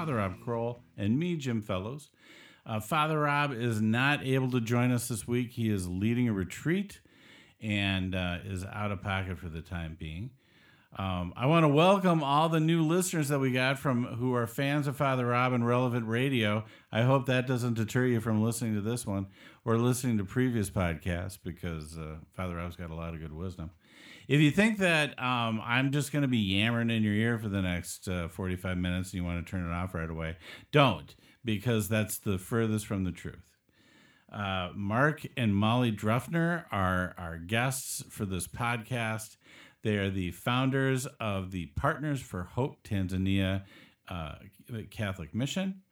Father Rob Kroll and me, Jim Fellows. Uh, Father Rob is not able to join us this week. He is leading a retreat and uh, is out of pocket for the time being. Um, I want to welcome all the new listeners that we got from who are fans of Father Rob and Relevant Radio. I hope that doesn't deter you from listening to this one or listening to previous podcasts because uh, Father Rob's got a lot of good wisdom. If you think that um, I'm just going to be yammering in your ear for the next uh, 45 minutes and you want to turn it off right away, don't because that's the furthest from the truth. Uh, Mark and Molly Druffner are our guests for this podcast. They are the founders of the Partners for Hope Tanzania uh, Catholic Mission.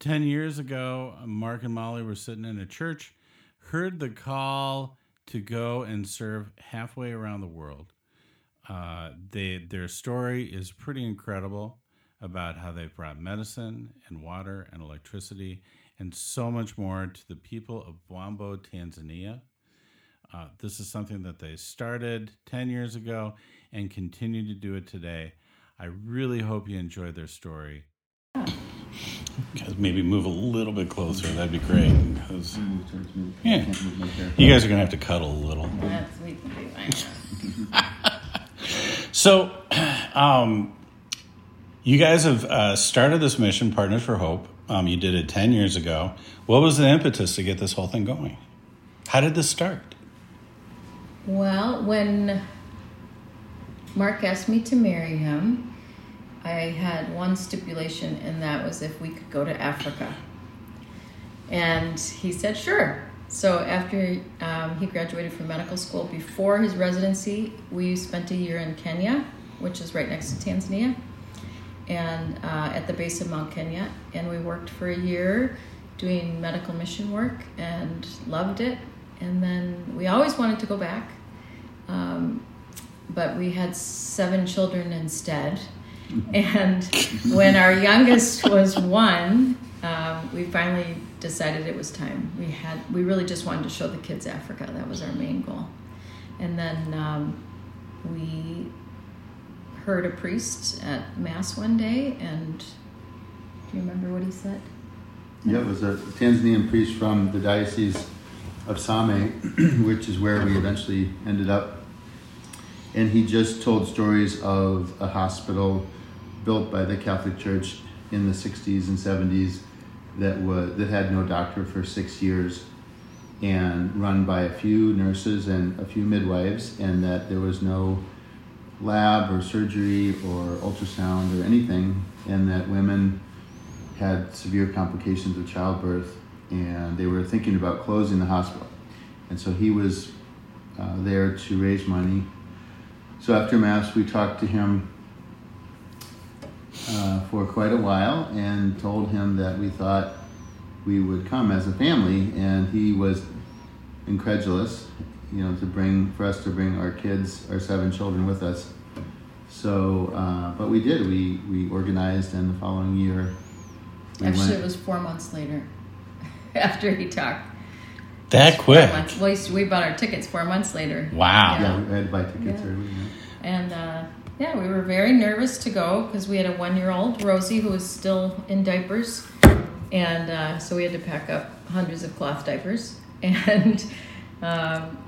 Ten years ago, Mark and Molly were sitting in a church, heard the call to go and serve halfway around the world. Uh, they, their story is pretty incredible about how they've brought medicine and water and electricity and so much more to the people of Bwambo, Tanzania. Uh, this is something that they started 10 years ago and continue to do it today. I really hope you enjoy their story. Guys, maybe move a little bit closer. That'd be great. Because, yeah, you guys are gonna have to cuddle a little. That's we can do. I. So, um, you guys have uh, started this mission, Partners for Hope. Um, you did it 10 years ago. What was the impetus to get this whole thing going? How did this start? Well, when Mark asked me to marry him, I had one stipulation, and that was if we could go to Africa. And he said, sure. So after um, he graduated from medical school, before his residency, we spent a year in Kenya, which is right next to Tanzania, and uh, at the base of Mount Kenya. And we worked for a year doing medical mission work and loved it. And then we always wanted to go back, um, but we had seven children instead. And when our youngest was one, um, we finally decided it was time. We had we really just wanted to show the kids Africa. That was our main goal. And then um, we heard a priest at mass one day, and do you remember what he said? Yeah, it was a Tanzanian priest from the Diocese of Same, which is where we eventually ended up. And he just told stories of a hospital built by the Catholic Church in the 60s and 70s that was that had no doctor for six years and run by a few nurses and a few midwives and that there was no lab or surgery or ultrasound or anything and that women had severe complications of childbirth and they were thinking about closing the hospital. And so he was uh, there to raise money. So after mass we talked to him uh, for quite a while and told him that we thought we would come as a family, and he was incredulous, you know, to bring for us to bring our kids, our seven children, with us. So, uh, but we did. We we organized, and the following year, we Actually, went. it was four months later after he talked. That quick? months. Well, we bought our tickets four months later. Wow. yeah, we had to buy tickets Yeah. early. yeah. And uh, yeah, we were very nervous to go because we had a one year old, Rosie, who was still in diapers. And uh, so we had to pack up hundreds of cloth diapers. And, um,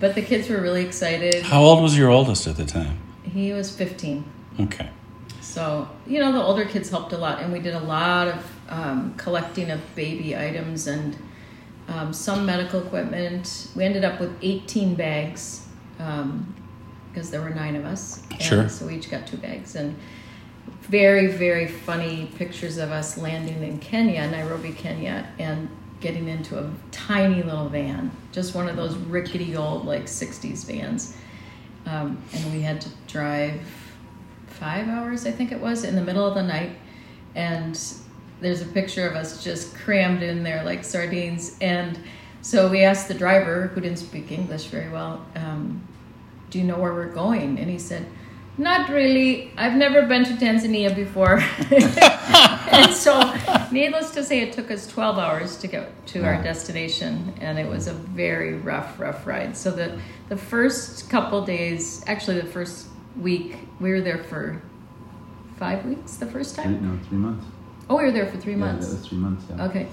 but the kids were really excited. How old was your oldest at the time? He was 15. Okay. So, you know, the older kids helped a lot. And we did a lot of um, collecting of baby items and um, some medical equipment. We ended up with 18 bags because there were nine of us. And Sure. So we each got two bags. And very, very funny pictures of us landing in Kenya, Nairobi, Kenya, and getting into a tiny little van, just one of those rickety old, like 60s vans. Um, and we had to drive five hours, I think it was, in the middle of the night. And there's a picture of us just crammed in there like sardines. And so we asked the driver, who didn't speak English very well, um, Do you know where we're going? And he said, Not really. I've never been to Tanzania before. and so, needless to say, it took us 12 hours to get to our destination. And it was a very rough, rough ride. So, the, the first couple days, actually, the first week, we were there for five weeks the first time. no, three months. Oh, we were there for three Yeah, months. was three months. Yeah. Okay.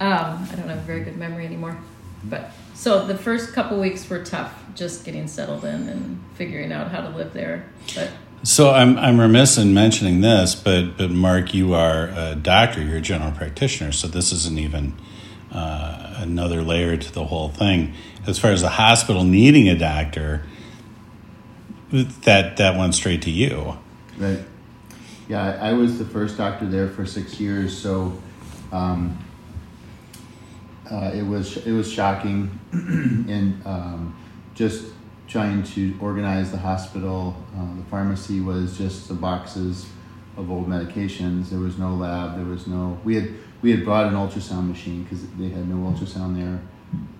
Um, I don't have a very good memory anymore. But so the first couple weeks were tough, just getting settled in and figuring out how to live there. But So I'm, I'm remiss in mentioning this, but, but Mark, you are a doctor, you're a general practitioner, so this isn't even uh, another layer to the whole thing. As far as the hospital needing a doctor, that, that went straight to you. Right. Yeah, I I was the first doctor there for six years, so um, uh, it was it was shocking, and um, just trying to organize the hospital. Uh, the pharmacy was just the boxes of old medications. There was no lab. There was no. We had we had brought an ultrasound machine because they had no ultrasound there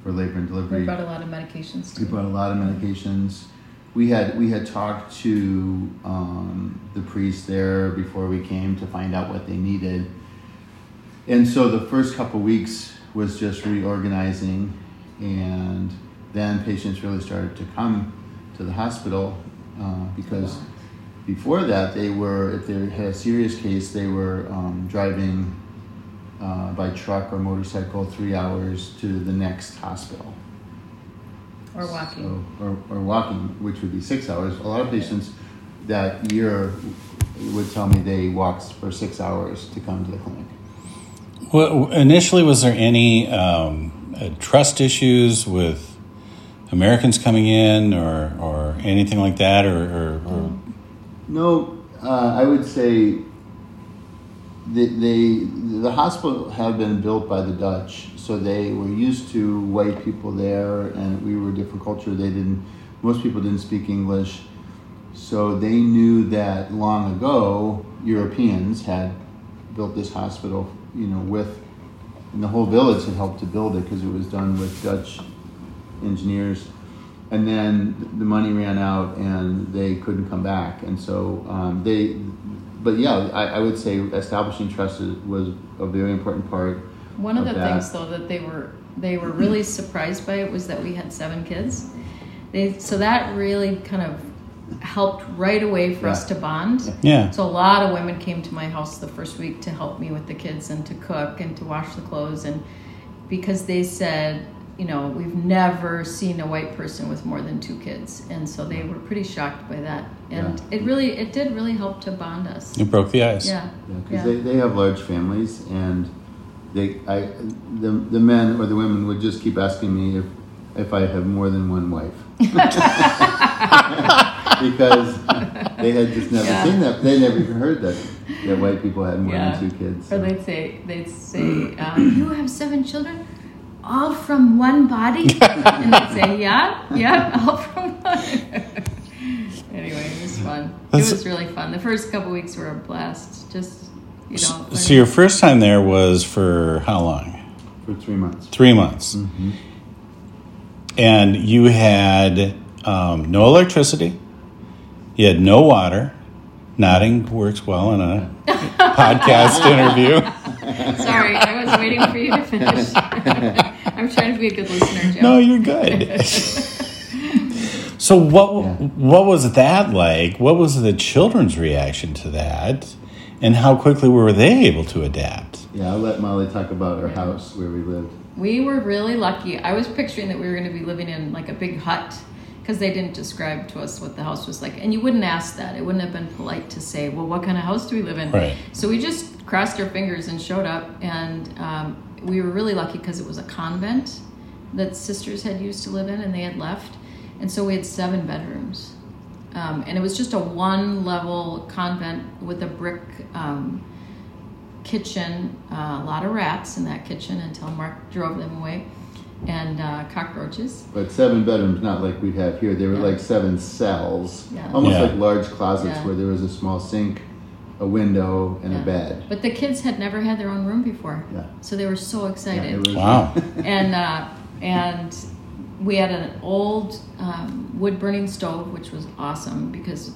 for labor and delivery. we brought a lot of medications We brought a lot of medications. We had we had talked to um, the priest there before we came to find out what they needed, and so the first couple weeks was just reorganizing, and then patients really started to come to the hospital uh, because before that they were if they had a serious case they were um, driving uh, by truck or motorcycle three hours to the next hospital. Or walking. So, or, or walking, which would be six hours. A lot of patients that year would tell me they walked for six hours to come to the clinic. Well, initially, was there any um, uh, trust issues with Americans coming in or, or anything like that? Or, or, or No, uh, I would say they, they, the hospital had been built by the Dutch, so they were used to white people there, and we were a different culture. They didn't, most people didn't speak English, so they knew that long ago Europeans had built this hospital, you know, with, and the whole village had helped to build it because it was done with Dutch engineers and then the money ran out and they couldn't come back and so um, they but yeah I, I would say establishing trust is- was a very important part One of of the that. things though that they were they were really surprised by it was that we had seven kids. They so that really kind of helped right away for us to bond. yeah. So a lot of women came to my house the first week to help me with the kids and to cook and to wash the clothes and because they said, you know, we've never seen a white person with more than two kids. And so they were pretty shocked by that. And Yeah. it really it did really help to bond us. It broke the ice. Yeah. because Yeah. they, they have large families and they I the, the men or the women would just keep asking me if if I have more than one wife because they had just never Yeah. seen that they never even heard that that white people had more Yeah. than two kids Or they'd say, they'd say, um, you have seven children, all from one body, and they'd say, yeah, yeah, all from one. anyway, it was fun. That's- it was really fun. The first couple weeks were a blast. Just you know. So learning- your first time there was for how long? for three months Three months. And you had um, no electricity. You had no water. Nodding works well in a podcast interview. Sorry, I was waiting for you to finish. I'm trying to be a good listener, Joe. No, you're good. so what Yeah. what was that like? What was the children's reaction to that? And how quickly were they able to adapt? yeah I'll let Molly talk about our house where we lived We were really lucky. I was picturing that we were going to be living in like a big hut because they didn't describe to us what the house was like. And you wouldn't ask that. It wouldn't have been polite to say, well, what kind of house do we live in? Right. So we just crossed our fingers and showed up. And um, we were really lucky because it was a convent that sisters had used to live in and they had left. And so we had seven bedrooms. Um, and it was just a one level convent with a brick um, kitchen, uh, a lot of rats in that kitchen until Mark drove them away, and uh, cockroaches. But seven bedrooms, not like we have here. They were Yeah. like seven cells, Yeah. almost Yeah. like large closets Yeah. where there was a small sink, a window, and Yeah. a bed. But the kids had never had their own room before, Yeah. so they were so excited. it was- Wow. and uh, and we had an old um, wood burning stove, which was awesome because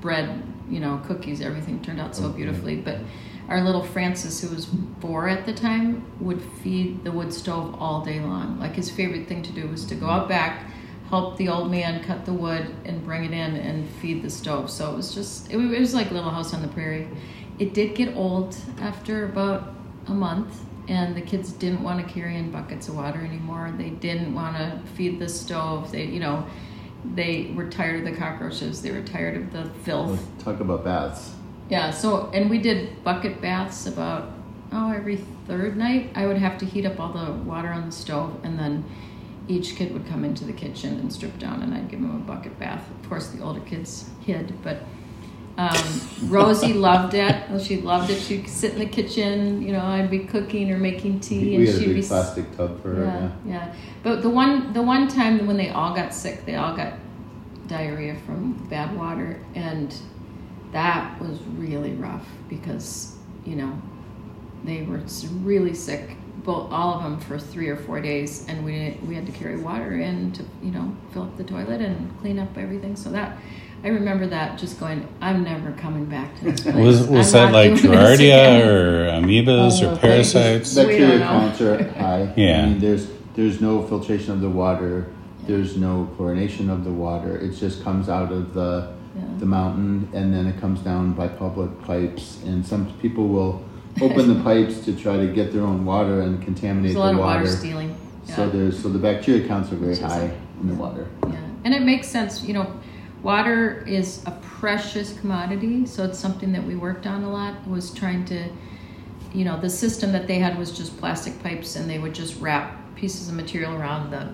bread, you know, cookies, everything turned out so Okay. beautifully. But our little Francis, who was four at the time, would feed the wood stove all day long. Like his favorite thing to do was to go out back, help the old man cut the wood and bring it in and feed the stove. So it was just it was, like Little House on the Prairie. It did get old after about a month, and the kids didn't want to carry in buckets of water anymore. They didn't want to feed the stove. They you know they were tired of the cockroaches. They were tired of the filth. Talk about baths. Yeah, so and we did bucket baths about oh every third night. I would have to heat up all the water on the stove, and then each kid would come into the kitchen and strip down, and I'd give them a bucket bath. Of course, the older kids hid, but um, Rosie loved it. Well, she loved it. She'd sit in the kitchen. You know, I'd be cooking or making tea, We and she'd be plastic tub for her. yeah, Yeah. yeah. But the one the one time when they all got sick, they all got diarrhea from bad water, and that was really rough because you know they were really sick, both all of them for three or four days, and we we had to carry water in to you know fill up the toilet and clean up everything. So that. I remember that just going, I'm never coming back to this place. Was was that like doing this Giardia or amoebas Oh, or parasites? Bacteria know. counts are high. Yeah. I mean, there's there's no filtration of the water. There's no chlorination of the water. It just comes out of the Yeah. the mountain and then it comes down by public pipes. And some people will open the pipes to try to get their own water and contaminate There's a lot the of water water. stealing. So Yeah. there's so the bacteria counts are very high like- in the water. Yeah, and it makes sense. You know, water is a precious commodity, so it's something that we worked on a lot. Was trying to, you know, the system that they had was just plastic pipes, and they would just wrap pieces of material around the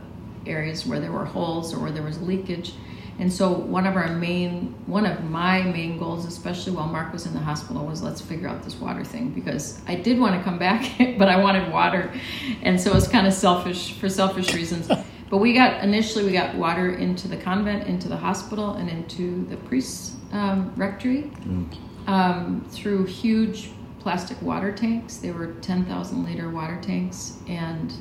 areas where there were holes or where there was leakage. And so one of our main, one of my main goals, especially while Mark was in the hospital, was let's figure out this water thing because I did want to come back, but I wanted water, and so it's kind of selfish for selfish reasons. But we got initially we got water into the convent, into the hospital, and into the priest's um, rectory um, through huge plastic water tanks. They were ten thousand liter water tanks, and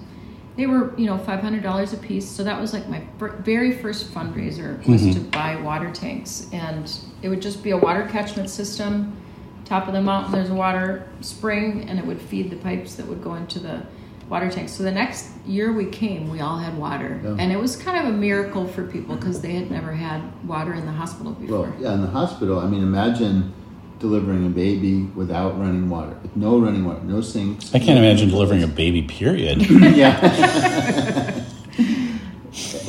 they were you know five hundred dollars a piece. So that was like my very first fundraiser was mm-hmm. to buy water tanks, and it would just be a water catchment system. Top of the mountain, there's a water spring, and it would feed the pipes that would go into the water tanks. So the next year we came, we all had water, Yeah. and it was kind of a miracle for people because they had never had water in the hospital before. Well, yeah, in the hospital, I mean, imagine delivering a baby without running water, with no running water, no sinks. I can't imagine delivering a baby. Period. yeah.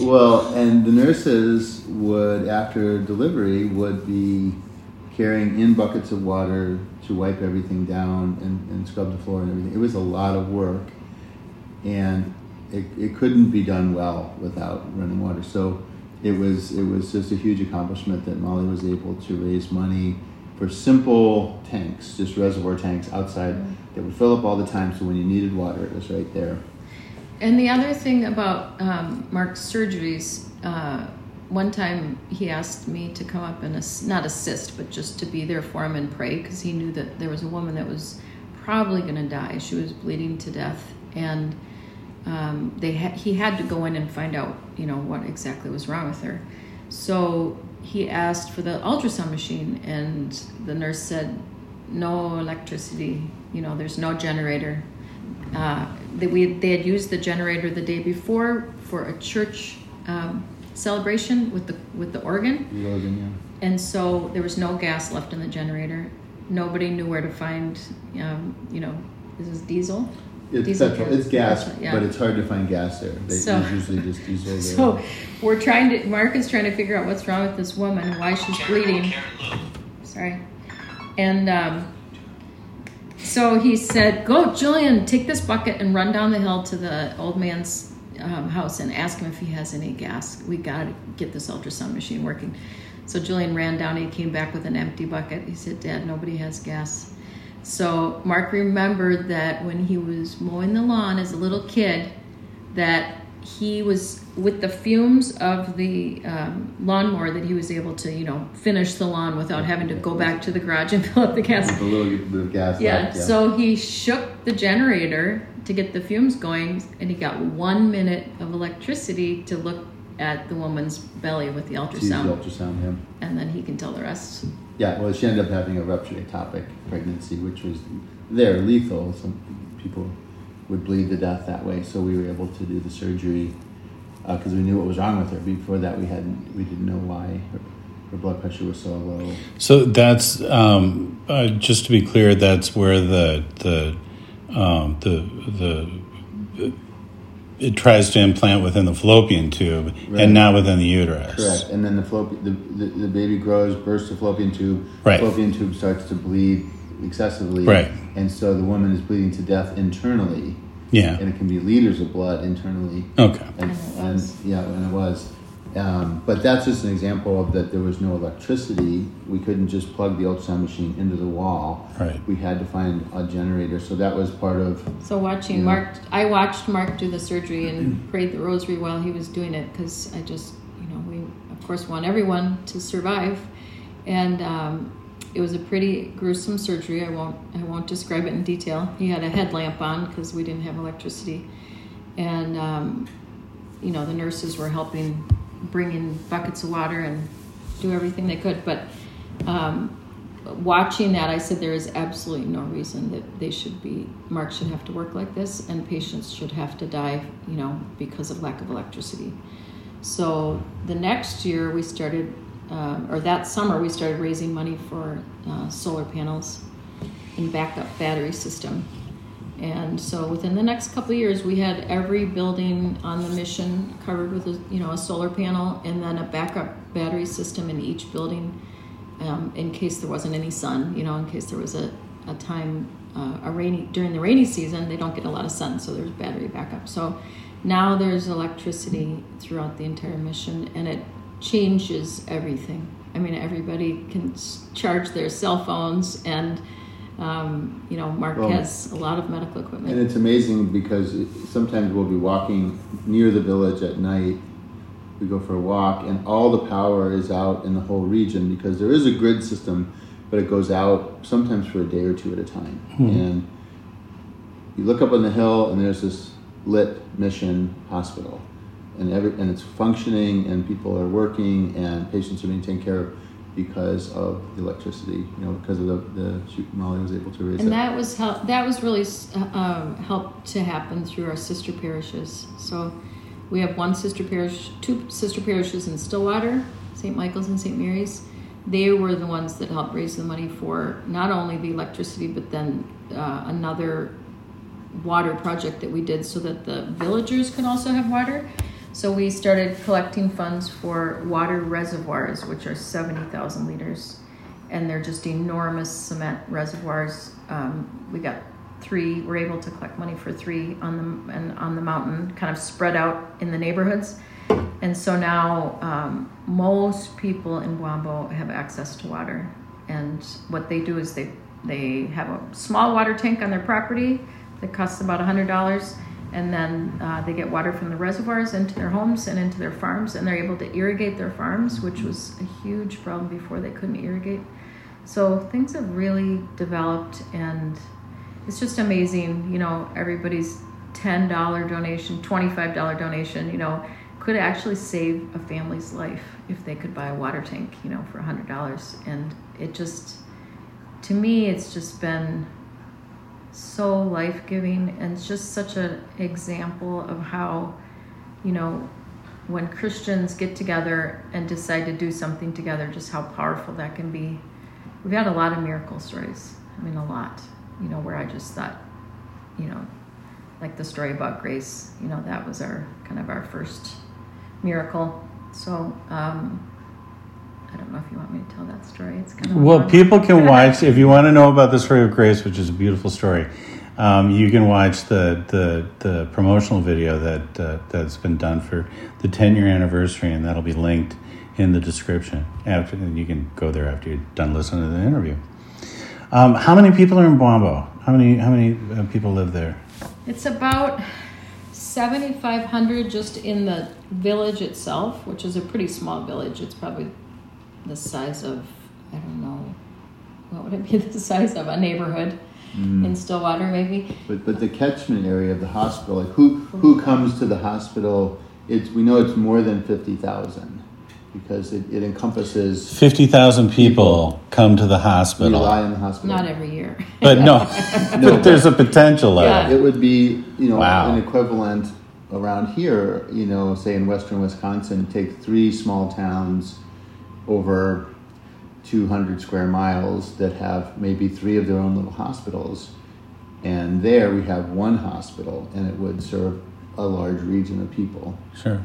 well, and the nurses would, after delivery, would be carrying in buckets of water to wipe everything down and, and scrub the floor and everything. It was a lot of work, and it, it couldn't be done well without running water. So it was it was just a huge accomplishment that Molly was able to raise money for simple tanks, just reservoir tanks outside that would fill up all the time. So when you needed water, it was right there. And the other thing about um, Mark's surgeries, uh, one time he asked me to come up and ass- not assist, but just to be there for him and pray because he knew that there was a woman that was probably going to die. She was bleeding to death, and um, they ha- he had to go in and find out, you know, what exactly was wrong with her. So he asked for the ultrasound machine, and the nurse said, "No electricity. You know, there's no generator." uh, that we they had used the generator the day before for a church um, celebration with the with the organ, Logan, and so there was no gas left in the generator. Nobody knew where to find, um, you know, this is diesel. Yeah. It's Diesel petrol. gas. It's gas, Petrol, yeah. but it's hard to find gas there. They, So- usually just diesel there. So we're trying to. Mark is trying to figure out what's wrong with this woman, why she's bleeding. Sorry, and um, so he said, "Go, Julian, take this bucket and run down the hill to the old man's um, house and ask him if he has any gas. We got to get this ultrasound machine working." So Julian ran down. He came back with an empty bucket. He said, "Dad, nobody has gas." So Mark remembered that when he was mowing the lawn as a little kid, that he was with the fumes of the um, lawnmower that he was able to, you know, finish the lawn without having to go back to the garage and fill up the gas. A little bit of gas Yeah. Yeah. so he shook the generator to get the fumes going, and he got one minute of electricity to look at the woman's belly with the use the ultrasound, ultrasound. Yeah. and then he can tell the rest. Yeah, well, she ended up having a ruptured ectopic pregnancy, which was there lethal. Some people would bleed to death that way, so we were able to do the surgery because we knew what was wrong with her. Before that, we hadn't we didn't know why her, her blood pressure was so low. So that's um, uh, just to be clear. That's where the the um, the the it tries to implant within the fallopian tube Right. and not within the uterus. Correct. And then the, fallopi- the, the the baby grows, bursts the fallopian tube. Right. Fallopian tube starts to bleed excessively. Right. And so the woman is bleeding to death internally, Yeah. and it can be liters of blood internally. Okay. And, And and yeah, and it was. Um, but that's just an example of that there was no electricity. We couldn't just plug the ultrasound machine into the wall. Right. We had to find a generator. So that was part of. So watching Yeah. Mark, I watched Mark do the surgery and prayed the rosary while he was doing it because I just, you know, we of course want everyone to survive, and um, it was a pretty gruesome surgery. I won't, I won't describe it in detail. He had a headlamp on because we didn't have electricity, and um, you know the nurses were helping bring in buckets of water and do everything they could, but. Um, watching that, I said there is absolutely no reason that they should be, Mark should have to work like this, and patients should have to die, you know, because of lack of electricity. So the next year we started, uh, or that summer we started raising money for uh, solar panels and backup battery system. And so within the next couple of years, we had every building on the mission covered with a, you know, a solar panel and then a backup battery system in each building um, in case there wasn't any sun, you know, in case there was a, a time, uh, a rainy, during the rainy season, they don't get a lot of sun, so there's battery backup. So now there's electricity throughout the entire mission and it changes everything. I mean, everybody can charge their cell phones and, um, you know, Mark Well, has a lot of medical equipment. And it's amazing because sometimes we'll be walking near the village at night. We go for a walk, and all the power is out in the whole region because there is a grid system, but it goes out sometimes for a day or two at a time. And you look up on the hill, and there's this lit mission hospital, and every and it's functioning, and people are working, and patients are being taken care of because of the electricity. You know, because of the the shoot Molly was able to raise And it. that was help. That was really um, helped to happen through our sister parishes. So we have one sister parish, two sister parishes in Stillwater, St. Michael's and St. Mary's. They were the ones that helped raise the money for not only the electricity, but then uh, another water project that we did so that the villagers could also have water. So we started collecting funds for water reservoirs, which are 70,000 liters. And they're just enormous cement reservoirs. Um, we got three, we're able to collect money for three on the, and on the mountain, kind of spread out in the neighborhoods. And so now um, most people in Bwambo have access to water. And what they do is they, they have a small water tank on their property that costs about $100 and then uh, they get water from the reservoirs into their homes and into their farms and they're able to irrigate their farms which was a huge problem before they couldn't irrigate. So things have really developed and it's just amazing you know everybody's $10 donation $25 donation you know could actually save a family's life if they could buy a water tank you know for $100 and it just to me it's just been so life giving and it's just such an example of how, you know, when Christians get together and decide to do something together, just how powerful that can be. We've had a lot of miracle stories. I mean, a lot, you know, where I just thought, you know, like the story about Grace, you know, that was our kind of our first miracle. So, um, I don't know if you want me to tell that story. It's kind of Well, long- people can watch if you want to know about the story of Grace, which is a beautiful story. Um, you can watch the, the the promotional video that uh, that's been done for the 10 year anniversary, and that'll be linked in the description. After and you can go there after you're done listening to the interview. Um, how many people are in Bwambo? How many how many uh, people live there? It's about 7,500 just in the village itself, which is a pretty small village. It's probably the size of, I don't know, what would it be the size of a neighborhood mm. in Stillwater, maybe? But but the catchment area of the hospital, like who who comes to the hospital? It's we know it's more than fifty thousand because it, it encompasses. 50,000 people come to the hospital. rely on the hospital. Not every year. But no, but there's a potential of Yeah. it. It would be you know Wow. an equivalent around here, you know, say in western Wisconsin, take three small towns over 200 square miles that have maybe three of their own little hospitals. And there we have one hospital, and it would serve a large region of people. Sure.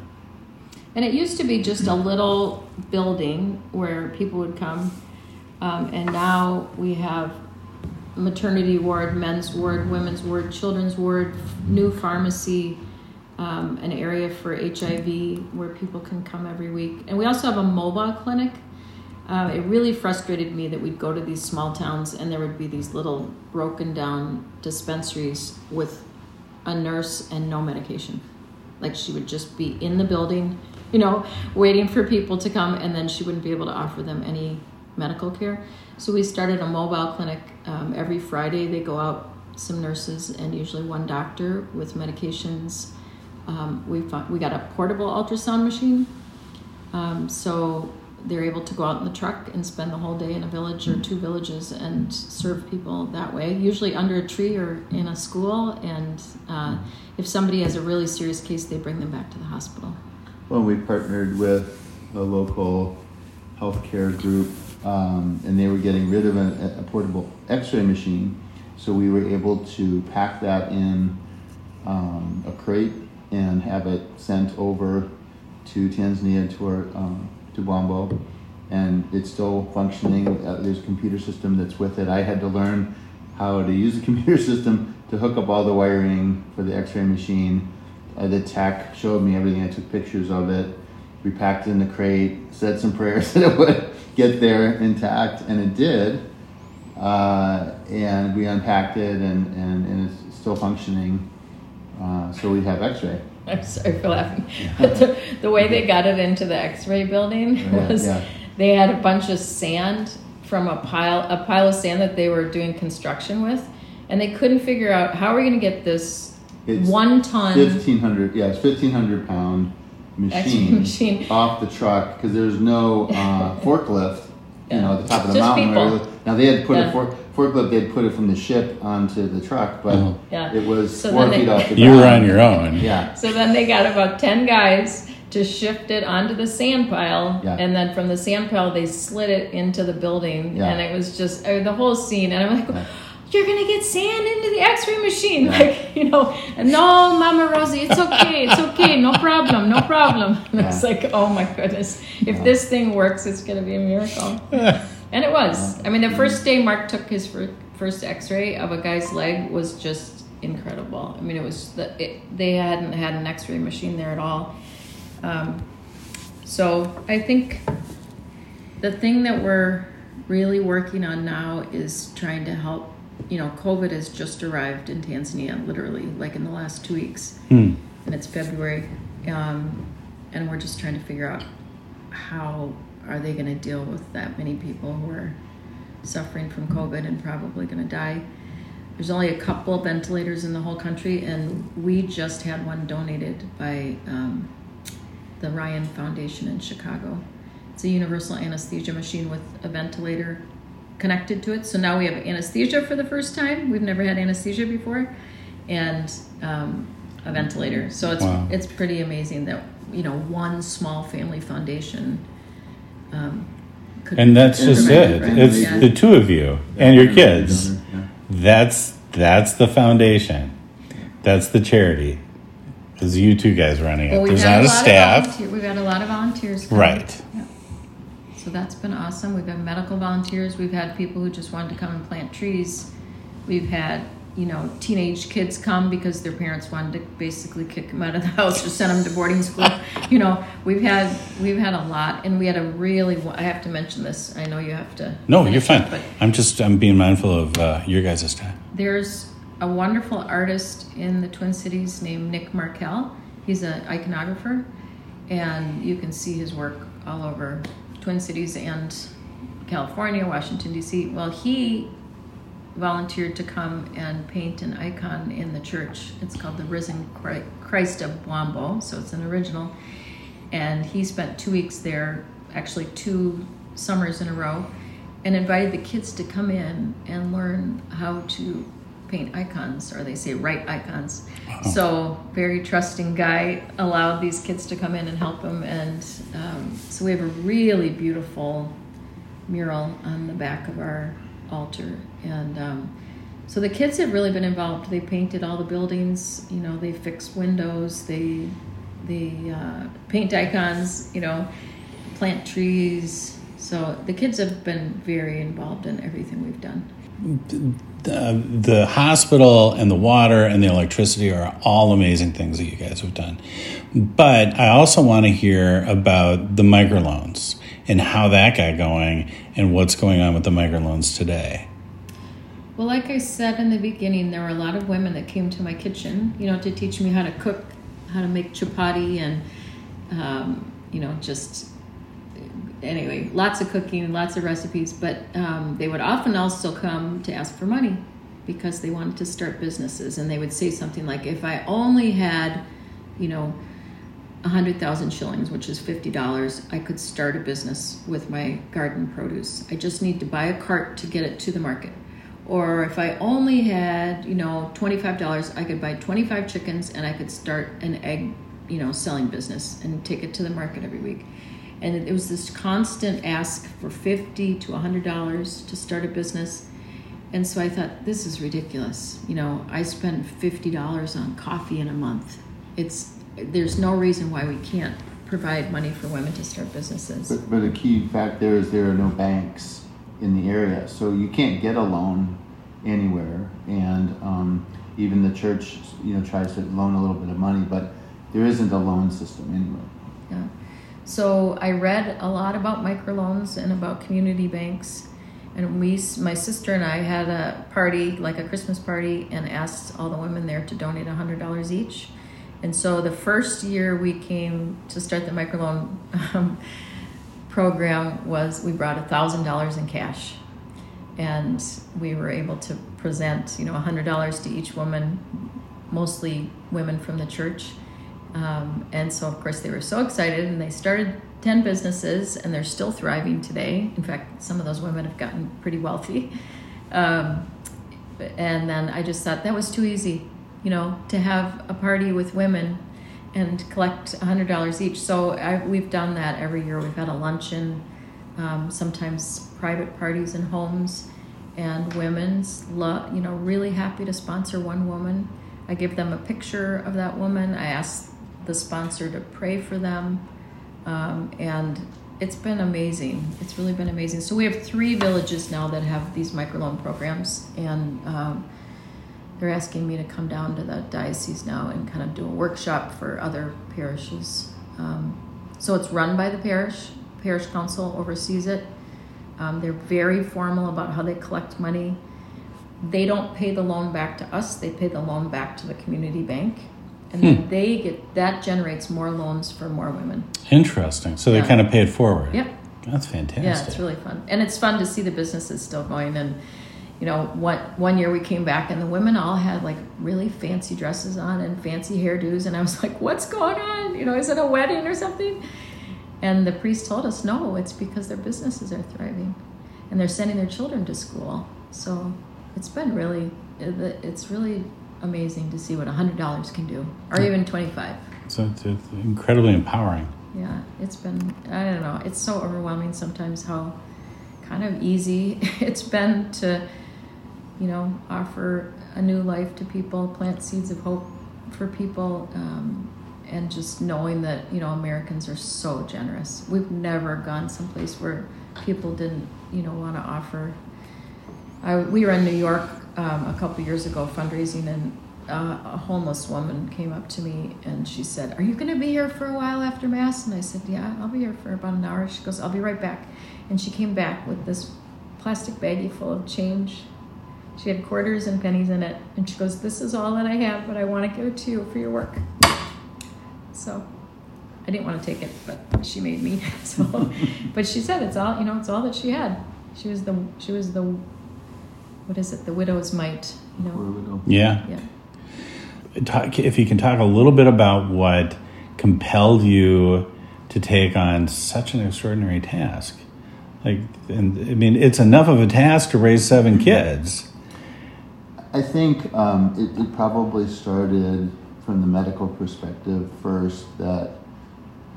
And it used to be just a little building where people would come, um, and now we have maternity ward, men's ward, women's ward, children's ward, new pharmacy, um, an area for HIV where people can come every week, and we also have a mobile clinic. Uh, it really frustrated me that we'd go to these small towns and there would be these little broken down dispensaries with a nurse and no medication. Like she would just be in the building, you know, waiting for people to come, and then she wouldn't be able to offer them any medical care. So we started a mobile clinic. Um, every Friday, they go out, some nurses and usually one doctor with medications. Um, we, found, we got a portable ultrasound machine. Um, so they're able to go out in the truck and spend the whole day in a village or two villages and serve people that way, usually under a tree or in a school. And uh, if somebody has a really serious case, they bring them back to the hospital. Well, we partnered with a local healthcare group, um, and they were getting rid of a, a portable X-ray machine, so we were able to pack that in um, a crate and have it sent over to Tanzania to our um, to Bwambo, and it's still functioning. Uh, there's a computer system that's with it. I had to learn how to use the computer system to hook up all the wiring for the X-ray machine. Uh, the tech showed me everything. I took pictures of it. We packed it in the crate, said some prayers that it would get there intact, and it did. Uh, and we unpacked it, and, and, and it's still functioning. Uh, so we have X-ray. I'm sorry for laughing. But the, the way they got it into the X-ray building Yeah, was yeah. they had a bunch of sand from a pile a pile of sand that they were doing construction with, and they couldn't figure out how are we going to get this It's one ton Fifteen hundred, yeah, it's fifteen hundred pound machine, machine. off the truck because there's no uh, forklift. You know, at the top of the Just mountain. people. Where it was- now they had put Yeah. a fork, forklift. They had put it from the ship onto the truck, but Mhm. Yeah. it was So four then they- feet off the You were on your own. Yeah, So then they got about 10 guys to shift it onto the sand pile. Yeah. And then from the sand pile, they slid it into the building. Yeah. And it was just uh, the whole scene. And I'm like, Yeah. you're going to get sand into the x ray machine. Yeah. Like, you know, and no, Mama Rosie, it's okay. It's okay. No problem. No problem. And it's Yeah. like, oh my goodness. If Yeah. this thing works, it's going to be a miracle. And it was. I mean, the first day Mark took his first X-ray of a guy's leg was just incredible. I mean, it was the, it, they hadn't had an X-ray machine there at all. Um, so I think the thing that we're really working on now is trying to help. You know, COVID has just arrived in Tanzania, literally, like in the last two weeks, Hmm. and it's February, um, and we're just trying to figure out how are they going to deal with that many people who are suffering from COVID and probably going to die. There's only a couple of ventilators in the whole country, and we just had one donated by um, the Ryan Foundation in Chicago. It's a universal anesthesia machine with a ventilator connected to it. So now we have anesthesia for the first time. We've never had anesthesia before, and um, a ventilator. So it's Wow. it's pretty amazing that you know one small family foundation. Um, could And that's just it. Right. It's Yeah. the two of you and your kids. Yeah. That's that's the foundation. That's the charity. Is you two guys running Well, it. There's not a lot of staff. We've had a lot of volunteers. come. Right. Yeah. So that's been awesome. We've had medical volunteers. We've had people who just wanted to come and plant trees. We've had, you know, teenage kids come because their parents wanted to basically kick them out of the house or send them to boarding school. you know, we've had we've had a lot, and we had a really. I have to mention this. I know you have to. No, you're fine. it, but I'm just I'm being mindful of uh, your guys' time. there's a wonderful artist in the Twin Cities named Nick Markell. He's an iconographer, and you can see his work all over Twin Cities and California, Washington, D.C. Well, he volunteered to come and paint an icon in the church. It's called the Risen Christ of Bwambo, so it's an original. And he spent two weeks there, actually two summers in a row, and invited the kids to come in and learn how to paint icons, or they say write icons. So very trusting guy allowed these kids to come in and help him, and um, so we have a really beautiful mural on the back of our altar, and um, so the kids have really been involved. They painted all the buildings, you know, they fixed windows, they they uh, paint icons, you know, plant trees. So the kids have been very involved in everything we've done. The, hospital and the water and the electricity are all amazing things that you guys have done. But I also want to hear about the microloans and how that got going and what's going on with the microloans today. Well, like I said in the beginning, there were a lot of women that came to my kitchen, you know, to teach me how to cook, how to make chapati, and um, you know, just anyway, lots of cooking, lots of recipes. But um, they would often also come to ask for money because they wanted to start businesses, and they would say something like, "If I only had, you know." a hundred thousand shillings, which is fifty dollars, I could start a business with my garden produce. I just need to buy a cart to get it to the market or if I only had, you know, $25, I could buy 25 chickens and I could start an egg, you know, selling business and take it to the market every week. And it was this constant ask for 50 to $100 to start a business. And so I thought, this is ridiculous. You know, I spend $50 on coffee in a month. It's, there's no reason why we can't provide money for women to start businesses. But, but a key fact there is there are no banks in the area, so you can't get a loan anywhere. And um, even the church, you know, tries to loan a little bit of money, but there isn't a loan system anywhere. Yeah. So I read a lot about microloans and about community banks. And we, my sister and I had a party, like a Christmas party, and asked all the women there to donate $100 each. And so the first year we came to start the microloan um, program was we brought $1,000 in cash. And we were able to present, you know, $100 to each woman, mostly women from the church. Um, and so, of course, they were so excited and they started 10 businesses and they're still thriving today. In fact, some of those women have gotten pretty wealthy. Um, and then I just thought that was too easy, you know, to have a party with women and collect $100 each. So I, we've done that every year. We've had a luncheon, um, sometimes private parties in homes, and women's, lo- you know, really happy to sponsor one woman. I give them a picture of that woman. I ask the sponsor to pray for them, um, and it's been amazing. It's really been amazing. So we have three villages now that have these microloan programs, and um, they're asking me to come down to the diocese now and kind of do a workshop for other parishes. Um, so it's run by the parish. Parish council oversees it. Um, they're very formal about how they collect money. They don't pay the loan back to us. They pay the loan back to the community bank, and then Hmm. they get that generates more loans for more women. Interesting. So they Yeah. kind of pay it forward. Yep. That's fantastic. Yeah, it's really fun, and it's fun to see the businesses still going. And you know, one one year we came back, and the women all had like really fancy dresses on and fancy hairdos, and I was like, "What's going on? You know, is it a wedding or something?" And the priest told us, "No, it's because their businesses are thriving, and they're sending their children to school." So it's been really, it's really amazing to see what a hundred dollars can do, or even twenty five. So it's, it's incredibly empowering. Yeah, it's been, I don't know, it's so overwhelming sometimes how kind of easy it's been to, you know, offer a new life to people, plant seeds of hope for people, um, and just knowing that, you know, Americans are so generous. We've never gone someplace where people didn't, you know, want to offer. I, we were in New York um, a couple years ago fundraising, and uh, a homeless woman came up to me and she said, Are you going to be here for a while after Mass? And I said, Yeah, I'll be here for about an hour. She goes, I'll be right back. And she came back with this plastic baggie full of change. She had quarters and pennies in it. And she goes, This is all that I have, but I want to give it to you for your work. So I didn't want to take it, but she made me. So, but she said it's all, you know, it's all that she had. She was the, she was the, what is it? The widow's mite, you know? Yeah. Yeah. Talk, if you can talk a little bit about what compelled you to take on such an extraordinary task. Like, and I mean, it's enough of a task to raise seven kids. I think um, it, it probably started from the medical perspective first that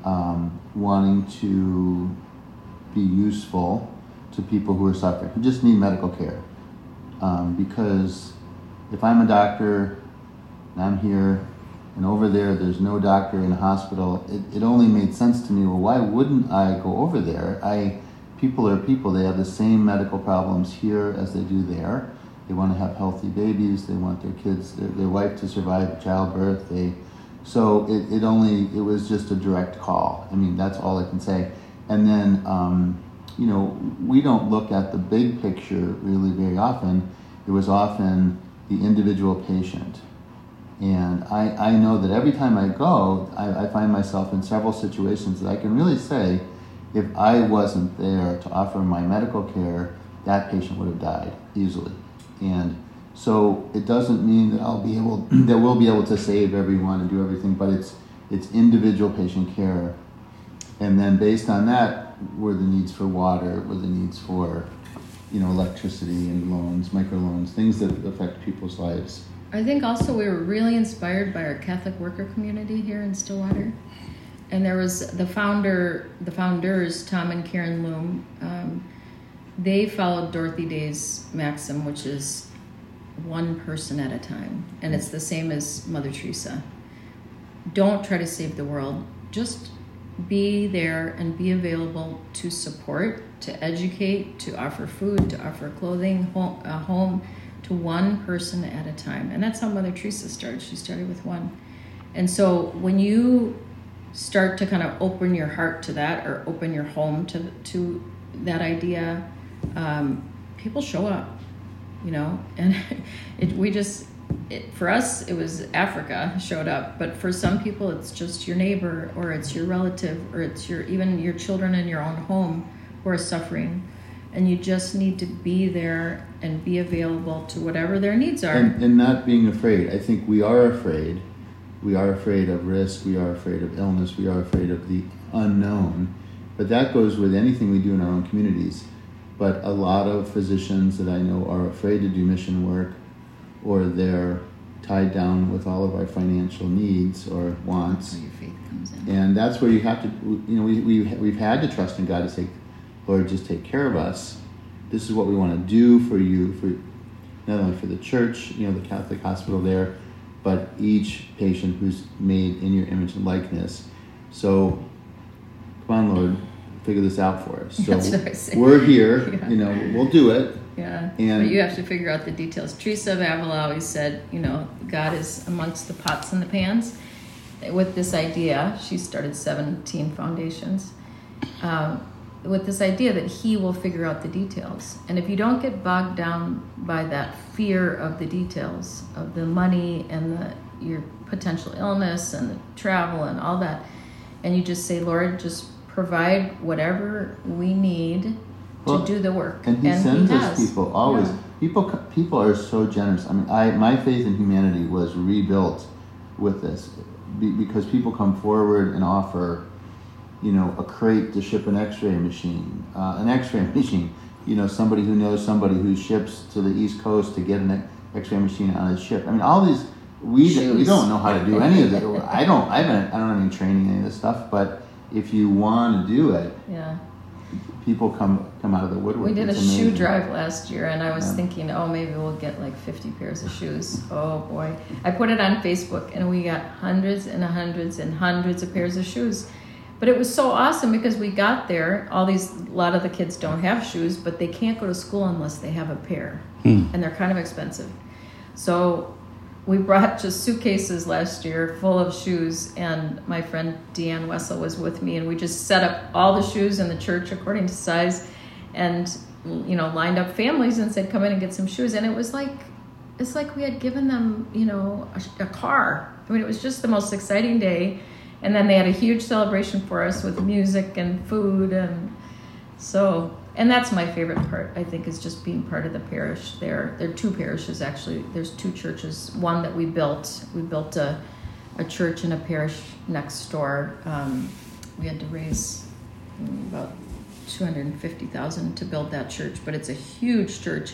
um, wanting to be useful to people who are suffering, who just need medical care. Um, because if I'm a doctor and I'm here and over there there's no doctor in a hospital, it, it only made sense to me, well, why wouldn't I go over there? I people are people, they have the same medical problems here as they do there. They want to have healthy babies, they want their kids, their, their wife to survive childbirth, they so it, it only it was just a direct call. I mean that's all I can say. And then um, you know we don't look at the big picture really very often. It was often the individual patient. And I, I know that every time I go, I, I find myself in several situations that I can really say, if I wasn't there to offer my medical care, that patient would have died easily. And so it doesn't mean that I'll be able that we'll be able to save everyone and do everything, but it's it's individual patient care. And then based on that were the needs for water, were the needs for you know electricity and loans, microloans, things that affect people's lives. I think also we were really inspired by our Catholic worker community here in Stillwater. And there was the founder, the founders, Tom and Karen Loom. Um, they followed Dorothy Day's maxim, which is one person at a time. And it's the same as Mother Teresa. Don't try to save the world. Just be there and be available to support, to educate, to offer food, to offer clothing, home, a home to one person at a time. And that's how Mother Teresa started. She started with one. And so when you start to kind of open your heart to that or open your home to to that idea, um, people show up you know and it, we just it, for us it was africa showed up but for some people it's just your neighbor or it's your relative or it's your even your children in your own home who are suffering. And you just need to be there and be available to whatever their needs are. And, and not being afraid. I think we are afraid. We are afraid of risk. We are afraid of illness. We are afraid of the unknown. But that goes with anything we do in our own communities. But a lot of physicians that I know are afraid to do mission work or they're tied down with all of our financial needs or wants. And that's where you have to, you know, we, we, we've had to trust in God to say, Lord, just take care of us. This is what we want to do for you, for not only for the church, you know, the Catholic hospital there, but each patient who's made in your image and likeness. So, come on, Lord, figure this out for us. So we're here. Yeah. You know, we'll do it. Yeah. And but you have to figure out the details. Teresa of Avila always said, you know, God is amongst the pots and the pans. With this idea, she started 17 foundations. Um, with this idea that he will figure out the details. And if you don't get bogged down by that fear of the details, of the money and the your potential illness and the travel and all that, and you just say, Lord, just provide whatever we need well, to do the work. And he and sends he us people always. Yeah. People people are so generous. I mean, I my faith in humanity was rebuilt with this because people come forward and offer, you know, a crate to ship an X-ray machine, uh, an X-ray machine. You know, somebody who knows somebody who ships to the East Coast to get an X-ray machine on a ship. I mean, all these we we don't know how to do any of it. I don't I haven't I don't have any training in any of this stuff, but if you want to do it, yeah, people come come out of the woodwork. We did it's a amazing. shoe drive last year, and I was yeah. thinking, oh, maybe we'll get like 50 pairs of shoes. Oh boy, I put it on Facebook, and we got hundreds and hundreds and hundreds of pairs of shoes. But it was so awesome because we got there. All these, a lot of the kids don't have shoes, but they can't go to school unless they have a pair, hmm. and they're kind of expensive. So we brought just suitcases last year full of shoes, and my friend Deanne Wessel was with me, and we just set up all the shoes in the church according to size, and you know lined up families and said, "Come in and get some shoes," and it was like it's like we had given them you know a, a car. I mean, it was just the most exciting day, and then they had a huge celebration for us with music and food, and so and that's my favorite part i think is just being part of the parish there. There are two parishes actually. There's two churches. One that we built we built a, a church and a parish next door. Um, we had to raise about 250000 to build that church but it's a huge church.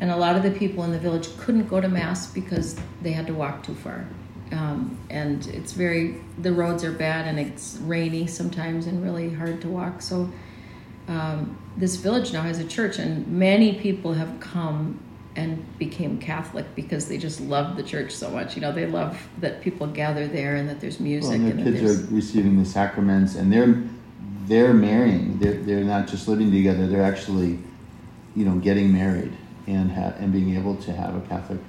And a lot of the people in the village couldn't go to mass because they had to walk too far. Um, and it's very the roads are bad and it's rainy sometimes and really hard to walk. So um, this village now has a church, and many people have come and became Catholic because they just love the church so much. You know, they love that people gather there and that there's music Well, and and their that kids there's are receiving the sacraments, and they're they're marrying. They're they're not just living together. They're actually, you know, getting married and ha- and being able to have a Catholic,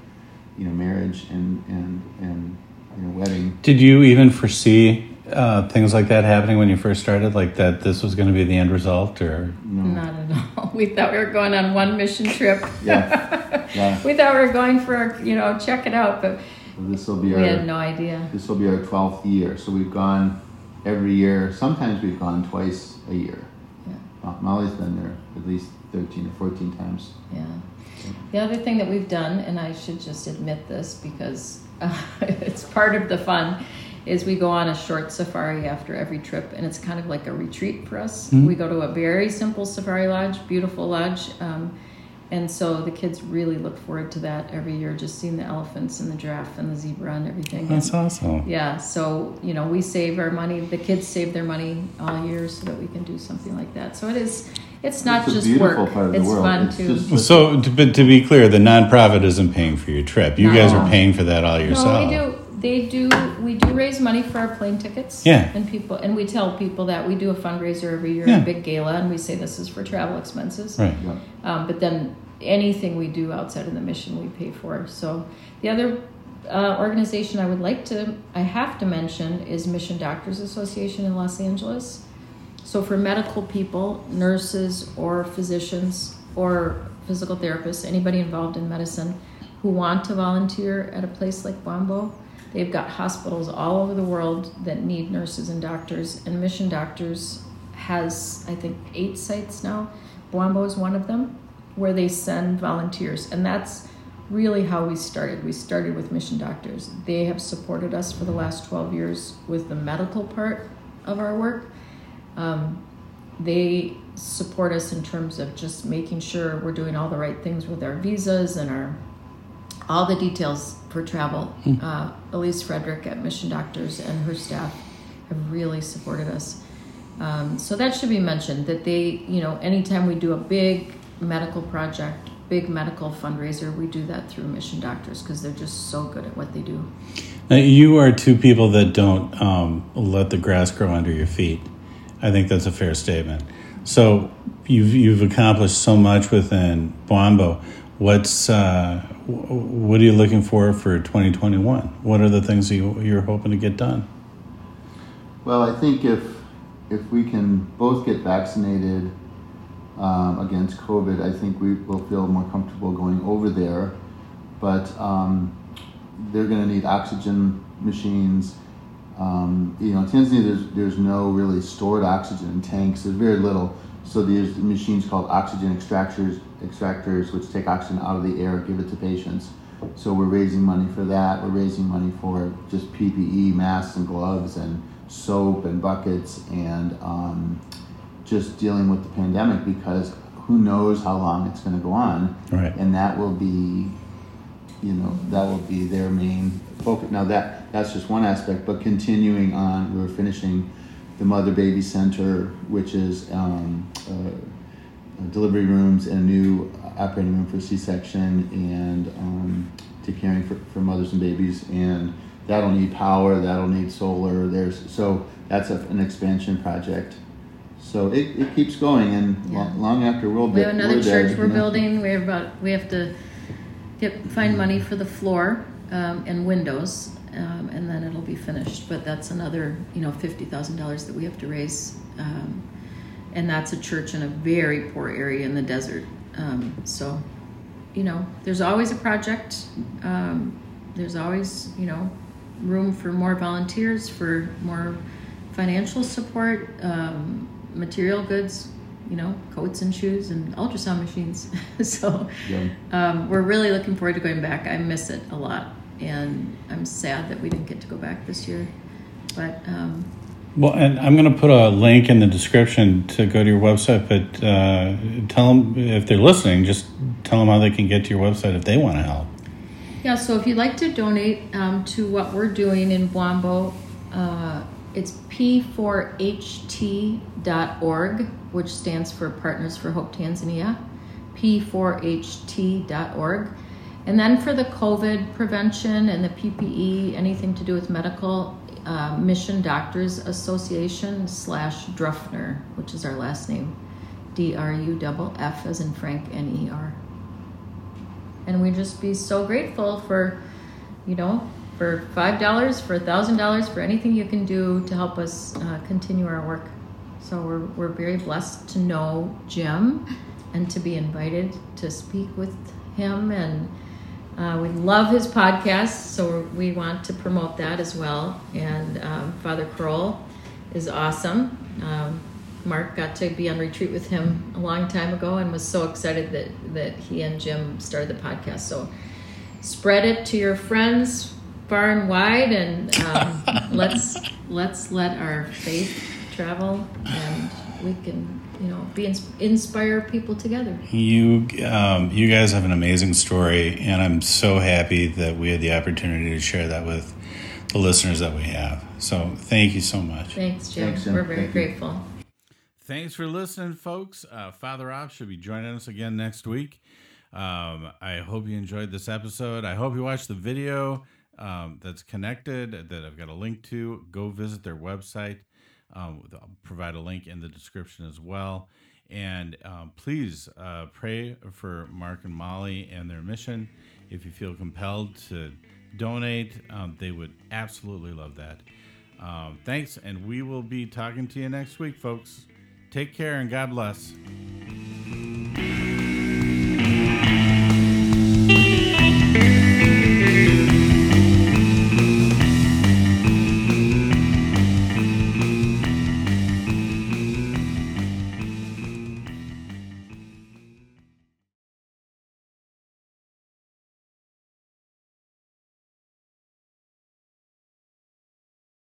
you know, marriage and and and you know, wedding. Did you even foresee uh, things like that happening when you first started? Like that this was going to be the end result, or not at all. We thought we were going on one mission trip. Yeah, yeah. we thought we were going for you know check it out, but So this will be we had our no idea. this will be our twelfth year. So we've gone every year. Sometimes we've gone twice a year. Yeah. Molly's been there at least thirteen or fourteen times. Yeah. The other thing that we've done, and I should just admit this because uh, it's part of the fun, is we go on a short safari after every trip, and it's kind of like a retreat for us. We go to a very simple safari lodge, beautiful lodge. Um, and so the kids really look forward to that every year, just seeing the elephants and the giraffe and the zebra and everything. that's And- awesome. yeah, so you know, we save our money. The kids save their money all year so that we can do something like that. So it is. It's not It's just beautiful work. part of the it's world. fun It's too. just- So, to, but to be clear, the nonprofit isn't paying for your trip. You guys are paying for that all yourself. No, we do. They do. We do raise money for our plane tickets. Yeah. And people, and we tell people that we do a fundraiser every year, Yeah. a big gala, and we say this is for travel expenses. Right. Um, but then anything we do outside of the mission, we pay for. So the other uh, organization I would like to, I have to mention, is Mission Doctors Association in Los Angeles. So for medical people, nurses or physicians or physical therapists, anybody involved in medicine who want to volunteer at a place like Bwambo, they've got hospitals all over the world that need nurses and doctors. And Mission Doctors has, I think, eight sites now. Bwambo is one of them, where they send volunteers, and that's really how we started. We started with Mission Doctors. They have supported us for the last 12 years with the medical part of our work. Um, they support us in terms of just making sure we're doing all the right things with our visas and our all the details for travel. Uh, Elise Frederick at Mission Doctors and her staff have really supported us. Um, so that should be mentioned that they, you know, anytime we do a big medical project, big medical fundraiser, we do that through Mission Doctors because they're just so good at what they do. Now, you are two people that don't um, let the grass grow under your feet. I think that's a fair statement. So you've you've accomplished so much within Bwambo. What's uh, what are you looking for for 2021? What are the things you, you're hoping to get done? Well, I think if if we can both get vaccinated um, against COVID, I think we will feel more comfortable going over there. But um, they're going to need oxygen machines. Um, you know, in Tanzania, there's there's no really stored oxygen tanks. There's very little. So there's machines called oxygen extractors, extractors, which take oxygen out of the air, give it to patients. So we're raising money for that. We're raising money for just PPE, masks and gloves, and soap and buckets, and um, just dealing with the pandemic because who knows how long it's going to go on, Right. and that will be, you know, that will be their main focus. Now that that's just one aspect, but continuing on, we're finishing the mother baby center, which is um, uh, delivery rooms and a new operating room for C-section and um, to caring for, for mothers and babies and that'll need power that'll need solar there's so that's a, an expansion project so it, it keeps going and Yeah. lo- long after we'll We have another church we're you know. building. We have about we have to get find money for the floor um, and windows, um, and then it'll be finished. But that's another you know fifty thousand dollars that we have to raise, um, and that's a church in a very poor area in the desert. Um, so, you know, there's always a project. Um, there's always you know room for more volunteers, for more financial support, um, material goods, you know, coats and shoes and ultrasound machines. so Yeah. um, we're really looking forward to going back. I miss it a lot, and I'm sad that we didn't get to go back this year. But um, Well, and I'm going to put a link in the description to go to your website, but uh, tell them if they're listening, just tell them how they can get to your website if they want to help. Yeah, so if you'd like to donate um, to what we're doing in Bwambo, uh, it's p4ht.org, which stands for Partners for Hope Tanzania, p4ht.org. And then for the COVID prevention and the PPE, anything to do with medical, uh, Mission Doctors Association slash Druffner, which is our last name, D R U F F as in Frank N E R. And we just be so grateful for, you know, for five dollars, for a thousand dollars, for anything you can do to help us uh, continue our work. So we're we're very blessed to know Jim, and to be invited to speak with him and uh, we love his podcast, so we want to promote that as well. And um, Father Kroll is awesome. Um, Mark got to be on retreat with him a long time ago and was so excited that, that he and Jim started the podcast. So spread it to your friends far and wide, and um, let's let's let our faith travel, and we can you know be inspire people together. You um, you guys have an amazing story and i'm so happy that we had the opportunity to share that with the listeners that we have. So thank you so much. Thanks jim. Thanks, we're very grateful you. thanks for listening folks. Uh, father rob should be joining us again next week. Um, i hope you enjoyed this episode. I hope you watched the video um, that's connected that i've got a link to. Go visit their website um, I'll provide a link in the description as well. And um, please uh, pray for Mark and Molly and their mission. If you feel compelled to donate, um, they would absolutely love that. Um, thanks, and we will be talking to you next week, folks. Take care and God bless.